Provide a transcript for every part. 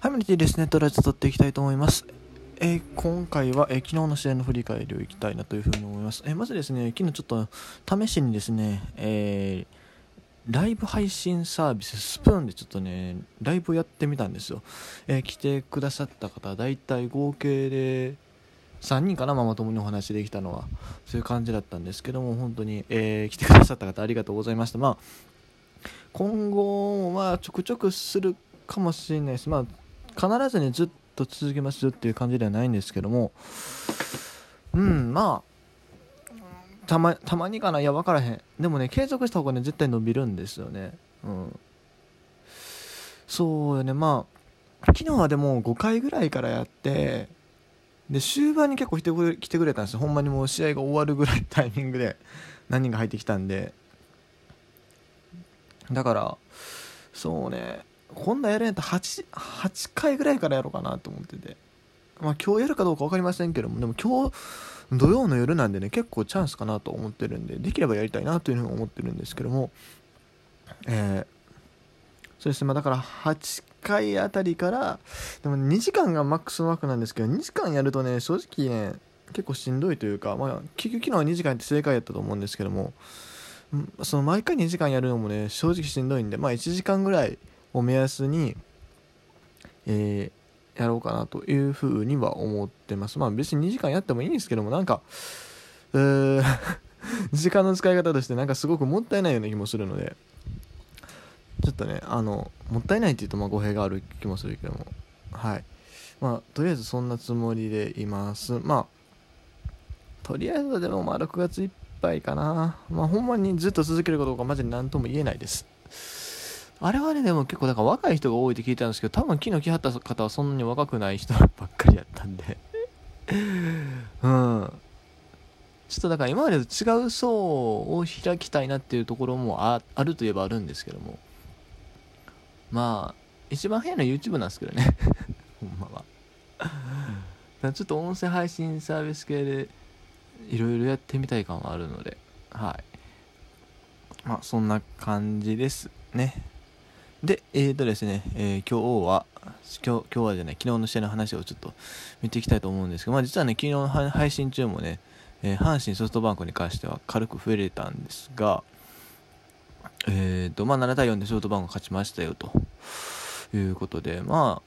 はい、マリティですね。とりあえず撮っていきたいと思います。えー今回は、えー昨日の試合の振り返りをいきたいなというふうに思います。えーまずですね、昨日ちょっと試しにですね、えーライブ配信サービススプーンでちょっとね、ライブをやってみたんですよ。え来てくださった方、だいたい合計で3人かな、ママ友にお話できたのは。そういう感じだったんですけども、本当に、えー来てくださった方ありがとうございました。まあ、今後もまあちょくちょくするかもしれないです。まあ必ずねずっと続けますよっていう感じではないんですけどもうんまあたまたまにかないや分からへん。でもね継続した方がね絶対伸びるんですよね。うん。そうよね。まあ昨日はでも5回ぐらいからやってで終盤に結構来てくれ来てくれたんですよ。ほんまにもう試合が終わるぐらいのタイミングで何人か入ってきたんで。だからそうね。こんなやるんやったら 8, 8回ぐらいからやろうかなと思ってて。まあ今日やるかどうか分かりませんけどもでも今日土曜の夜なんでね結構チャンスかなと思ってるんでできればやりたいなというふうに思ってるんですけどもえー、そうですねまあだから8回あたりからでも2時間がマックスの枠なんですけど2時間やるとね正直ね結構しんどいというかまあ結局昨日は2時間って正解やったと思うんですけどもその毎回2時間やるのもね正直しんどいんでまあ1時間ぐらいを目安に、えーやろうかなというふうには思ってます。まあ別に2時間やってもいいんですけどもなんかうー 時間の使い方としてなんかすごくもったいないような気もするのでちょっとねあのもったいないって言うとまあ語弊がある気もするけども。はい。まあとりあえずそんなつもりでいます。まあとりあえずでもまあ6月いっぱいかな。まあほんまにずっと続けるかどうかマジで何とも言えないです。あれはねでも結構だから若い人が多いって聞いたんですけど多分昨日来はった方はそんなに若くない人ばっかりやったんで。うん。ちょっとだから今までと違う層を開きたいなっていうところもああるといえばあるんですけども。まあ一番早いのは YouTube なんですけどね。ほんまは。ちょっと音声配信サービス系でいろいろやってみたい感はあるので。はい。まあそんな感じですね。でえーとですね、えー今日は今日今日はじゃない昨日の試合の話をちょっと見ていきたいと思うんですけど、まあ、実はね昨日の配信中もね、えー阪神ソフトバンクに関しては軽く増えれたんですがえーとまあ7対4でソフトバンク勝ちましたよということでま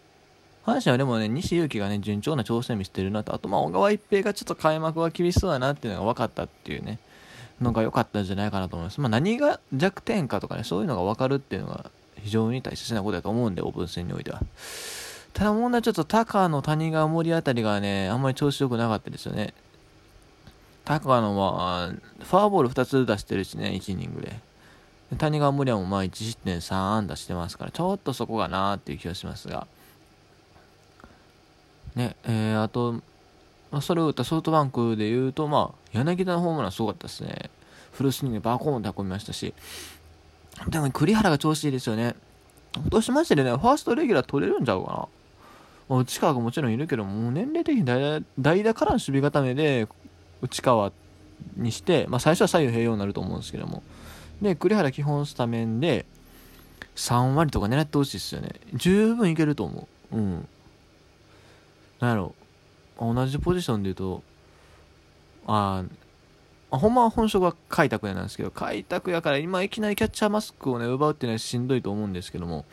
あ阪神はでもね、西勇輝がね、順調な挑戦見せてるなと、あと、まあ、小川一平がちょっと開幕は厳しそうだなっていうのが分かったっていうね、のが良かったんじゃないかなと思います。まあ、何が弱点かとかね、そういうのが分かるっていうのが非常に大切なことだと思うんで、オープン戦においては。ただ問題はちょっと高野、谷川、森あたりがね、あんまり調子良くなかったですよね。高野は、フォアボール2つ出してるしね、1イニングで。谷川、森はもまあ1失点3安打してますから、ちょっとそこがなーっていう気がしますが。ね、えー、あと、まあ、それを打ったソフトバンクで言うと、まあ、柳田のホームランすごかったですね。フルスイングでバーコーンって運びましたし、でも栗原が調子いいですよね。今年マジでね、ファーストレギュラー取れるんちゃうかな。まあ内川がもちろんいるけど、もう年齢的に代打からの守備固めで、内川にして、まあ最初は左右併用になると思うんですけども。で、栗原基本スタメンで、3割とか狙ってほしいですよね。十分いけると思う。うん。なんやろ同じポジションで言うとああほんまは本職は開拓也なんですけど開拓也から今いきなりキャッチャーマスクをね奪うっていうのはしんどいと思うんですけども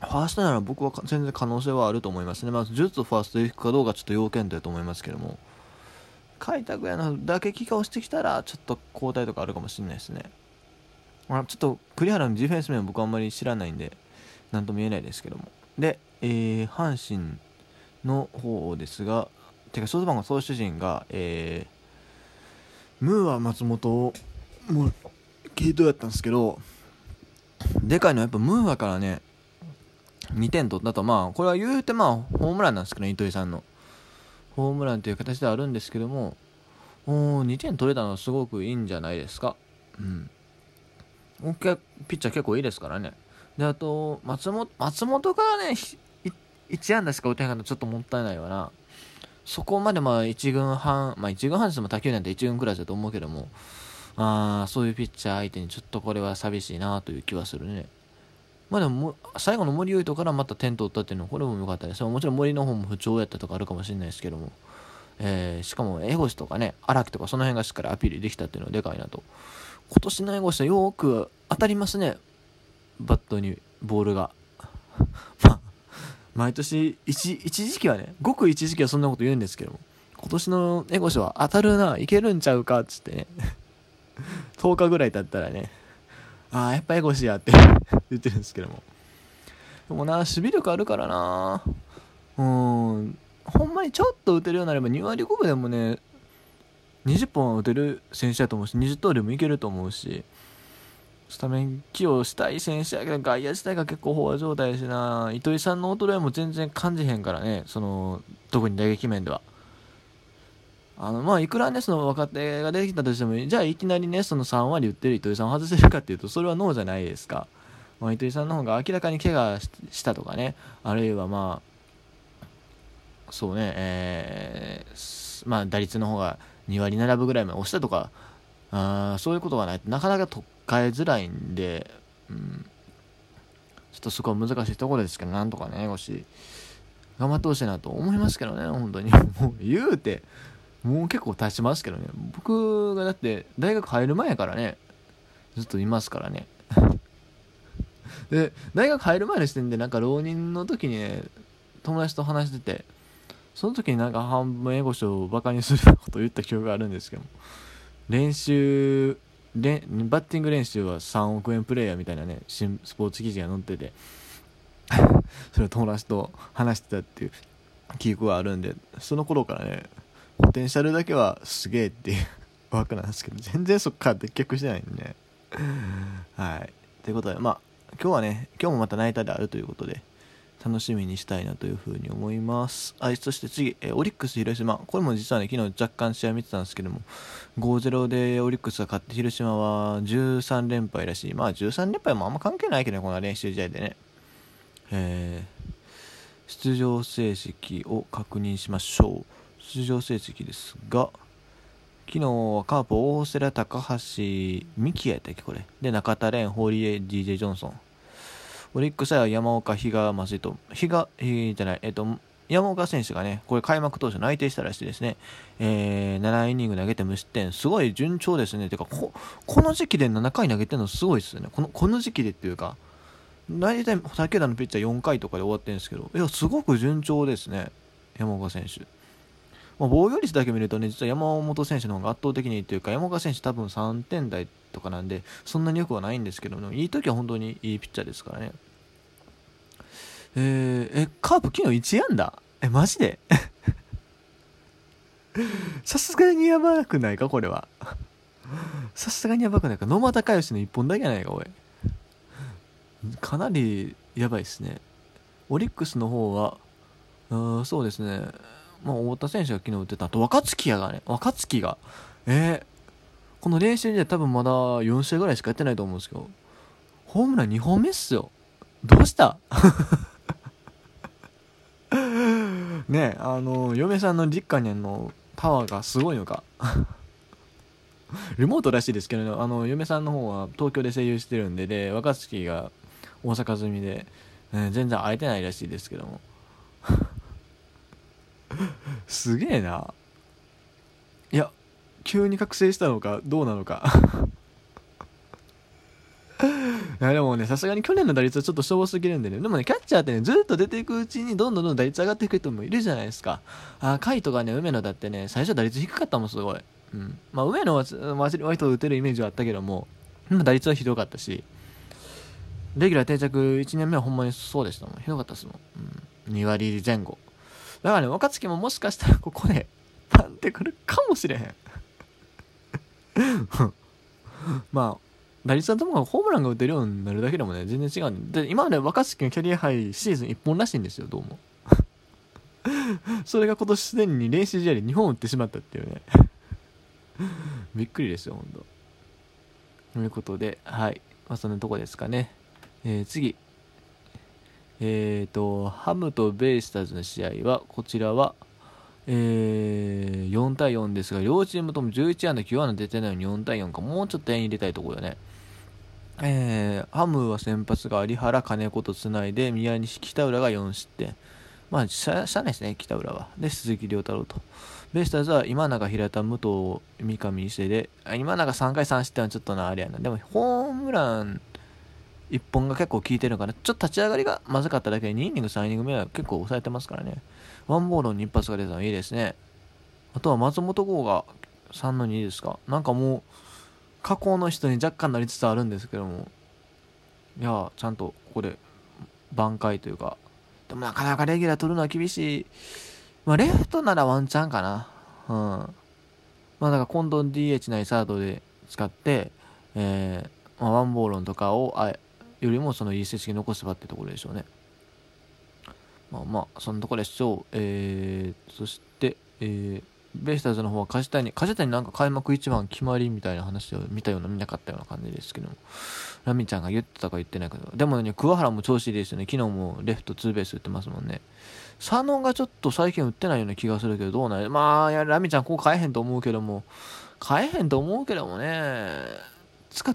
ファーストなら僕は全然可能性はあると思いますね。まず、ずっとファーストで行くかどうかちょっと要件だと思いますけども開拓也の打撃が落ちてきたらちょっと交代とかあるかもしれないですね。まあちょっと栗原のディフェンス面は僕あんまり知らないんで何とも言えないですけども。で、えー、阪神の方ですが、てかソフトバンクの投手陣が、えー、ムーア松本をもう系統やったんですけど、でかいのはやっぱムーアからね、2点取ったと、まあ、これは言うてまあ、ホームランなんですけど、糸井さんの。ホームランという形ではあるんですけども、お2点取れたのはすごくいいんじゃないですか。うん。ピッチャー結構いいですからね。で、あと、松本、松本からね、1安打しか打てなかったらちょっともったいないわな。そこまでまあ1軍半、まあ1軍半でも他球なんて1軍クラスだと思うけども、あそういうピッチャー相手にちょっとこれは寂しいなという気はするね。まあでも最後の森生人からまた点取ったっていうのはこれも良かったですもちろん森の方も不調やったとかあるかもしれないですけども、えー、しかも江越とかね荒木とかその辺がしっかりアピールできたっていうのはでかいなと。今年の江越はよく当たりますね。バットにボールが。まあ毎年一一時期はねごく一時期はそんなこと言うんですけども今年の江越は当たるないけるんちゃうかっつってね 10日ぐらい経ったらねああやっぱ江越やって 言ってるんですけども。でもな守備力あるからな。うんほんまにちょっと打てるようになれば2割5分でもね20本は打てる選手だと思うし20盗塁もいけると思うしスタメン起用したい選手やけど外野自体が結構飽和状態やしな。糸井さんの衰えも全然感じへんからねその特に打撃面では。あのまあいくらねその若手が出てきたとしてもじゃあいきなりねその3割打ってる糸井さんを外せるかっていうとそれはノーじゃないですか、まあ、糸井さんの方が明らかに怪我したとかね。あるいはまあそうねえー、まあ打率の方が2割7分ぐらいまで押したとか。あそういうことがない。となかなかとえづらいんで、うん、ちょっとそこは難しいところですけど、なんとかね、し頑張ってほしいなと思いますけどね、本当に。もう言うて、もう結構経ちますけどね。僕がだって大学入る前やからね、ずっといますからね。で、大学入る前の時点でなんか浪人の時にね、友達と話してて、その時になんか半分英語書をバカにすることを言った記憶があるんですけども、練習バッティング練習は3億円プレーヤーみたいなね新スポーツ記事が載ってて それを友達と話してたっていう記憶があるんでその頃からねポテンシャルだけはすげえっていう 枠なんですけど全然そっから撤却してないんでね。はい。ということでまあ今日はね今日もまたナイターであるということで楽しみにしたいなというふうに思います。はい、そして次、えオリックス広島。これも実はね、昨日若干試合見てたんですけども、5-0でオリックスが勝って広島は13連敗らしい。まあ13連敗もあんま関係ないけどね、この練習試合でね。えー、出場成績を確認しましょう。出場成績ですが、昨日はカープ大瀬良高橋幹也やったっけこれ。で、中田蓮、堀江、DJ ジョンソン。オリックスは山岡、比嘉、松井と、比嘉、えー、じゃない、えっ、ー、と、山岡選手がね、これ開幕当初内定したらしいですね。えー、7イニング投げて無失点。すごい順調ですね。てか、こ、この時期で7回投げてるのすごいですよね。この、この時期でっていうか、大体、武田のピッチャー4回とかで終わってるんですけど、いや、すごく順調ですね。山岡選手。まあ、防御率だけ見るとね、実は山本選手の方が圧倒的にいいというか、山岡選手多分3点台とかなんで、そんなに良くはないんですけども、いい時は本当にいいピッチャーですからね。えー、え、カープ昨日1安打？え、マジで？さすがにやばくないか？これは。さすがにやばくないか？野間隆義の1本だけやないかおい。かなりやばいですね。オリックスの方は、うそうですね。まあ、太田選手が昨日打ってた。あと、若月やがね。若月が。えー、この練習で多分まだ4試合ぐらいしかやってないと思うんですけど、ホームラン2本目っすよ。どうした？ねあの、嫁さんの実家にあの、パワーがすごいのか。リモートらしいですけど、あの、嫁さんの方は東京で声優してるんで、で、若月が大阪済みで、え全然会えてないらしいですけども。すげえな。いや、急に覚醒したのか、どうなのか。いやでもね、さすがに去年の打率はちょっとしょぼすぎるんでね、でもね、キャッチャーってね、ずっと出ていくうちにどんどんどん打率上がっていく人もいるじゃないですか。あ、カイトがね、梅野だってね、最初打率低かったもん、すごい。うん。まあ、梅野は割と打てるイメージはあったけども、打率はひどかったし、レギュラー定着1年目はほんまにそうでしたもん。ひどかったですもん。うん。2割前後。だからね、若月ももしかしたらここで、パンってくるかもしれへん。まあ、打率のともがホームランが打てるようになるだけでもね、全然違うんで、今まで若月のキャリアハイシーズン1本らしいんですよ、どうも。それが今年すでに練習試合で2本打ってしまったっていうね。びっくりですよ、ほんと。ということで、はい。まあ、そんなとこですかね。えー、次。えっ、ー、と、ハムとベイスターズの試合は、こちらは、えー、4対4ですが、両チームとも11安打9安打出てないのに4対4か、もうちょっと点入れたいところだね。えー、ハムは先発が有原、金子とつないで、宮西、北浦が4失点。まあ、しゃしゃないですね、北浦は。で、鈴木亮太郎と。ベイスターズは今永、平田、武藤、三上、伊勢で、今永3回3失点はちょっとな、あれやな。でも、ホームラン1本が結構効いてるから、ちょっと立ち上がりがまずかっただけで、2イニング、3イニング目は結構抑えてますからね。ワンボールの一発が出たのいいですね。あとは松本剛が3の2ですか。なんかもう、加工の人に若干なりつつあるんですけども、いや、ちゃんとここで挽回というか、でもなかなかレギュラー取るのは厳しい。まあ、レフトならワンチャンかな。うん。まあ、だから今度 DH ないサードで使って、えー、まあ、ワンボーロンとかを、あよりもそのいい成績残せばってところでしょうね。まあまあ、そんなところでしょう。えー、そして、えー、ベイスターズの方は梶谷、梶谷なんか開幕一番決まりみたいな話を見たような見なかったような感じですけども、ラミちゃんが言ってたか言ってないけど、でもね、桑原も調子いいですよね。昨日もレフトツーベース打ってますもんね。佐野がちょっと最近打ってないような気がするけど、どうなんまあ、いや、ラミちゃんこう変えへんと思うけども、変えへんと思うけどもね、使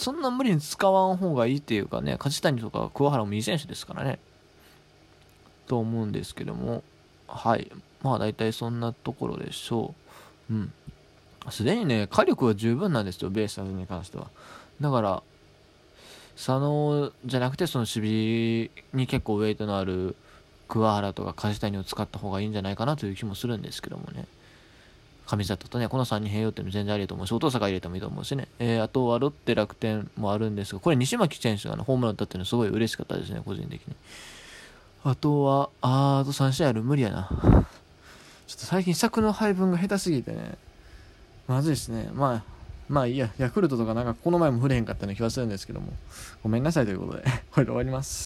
そんな無理に使わん方がいいっていうかね、梶谷とか桑原もいい選手ですからね。と思うんですけども、はい。まあ大体そんなところでしょう。うん。すでにね、火力は十分なんですよ、ベイスターズに関しては。だから、佐野じゃなくて、その守備に結構ウェイトのある桑原とか梶谷を使った方がいいんじゃないかなという気もするんですけどもね。上里とね、この3人併用っていうの全然ありだと思うし、お父さんが入れてもいいと思うしね。えー、あとはロッテ楽天もあるんですが、これ西巻選手が、ね、ホームラン打ったっていうのはすごい嬉しかったですね、個人的に。あとは、あーあと3試合ある無理やな。ちょっと最近尺の配分が下手すぎてね、まずいですね。まあ、まあいいや、ヤクルトとかなんかこの前も触れへんかったような気はするんですけども、ごめんなさいということで、これで終わります。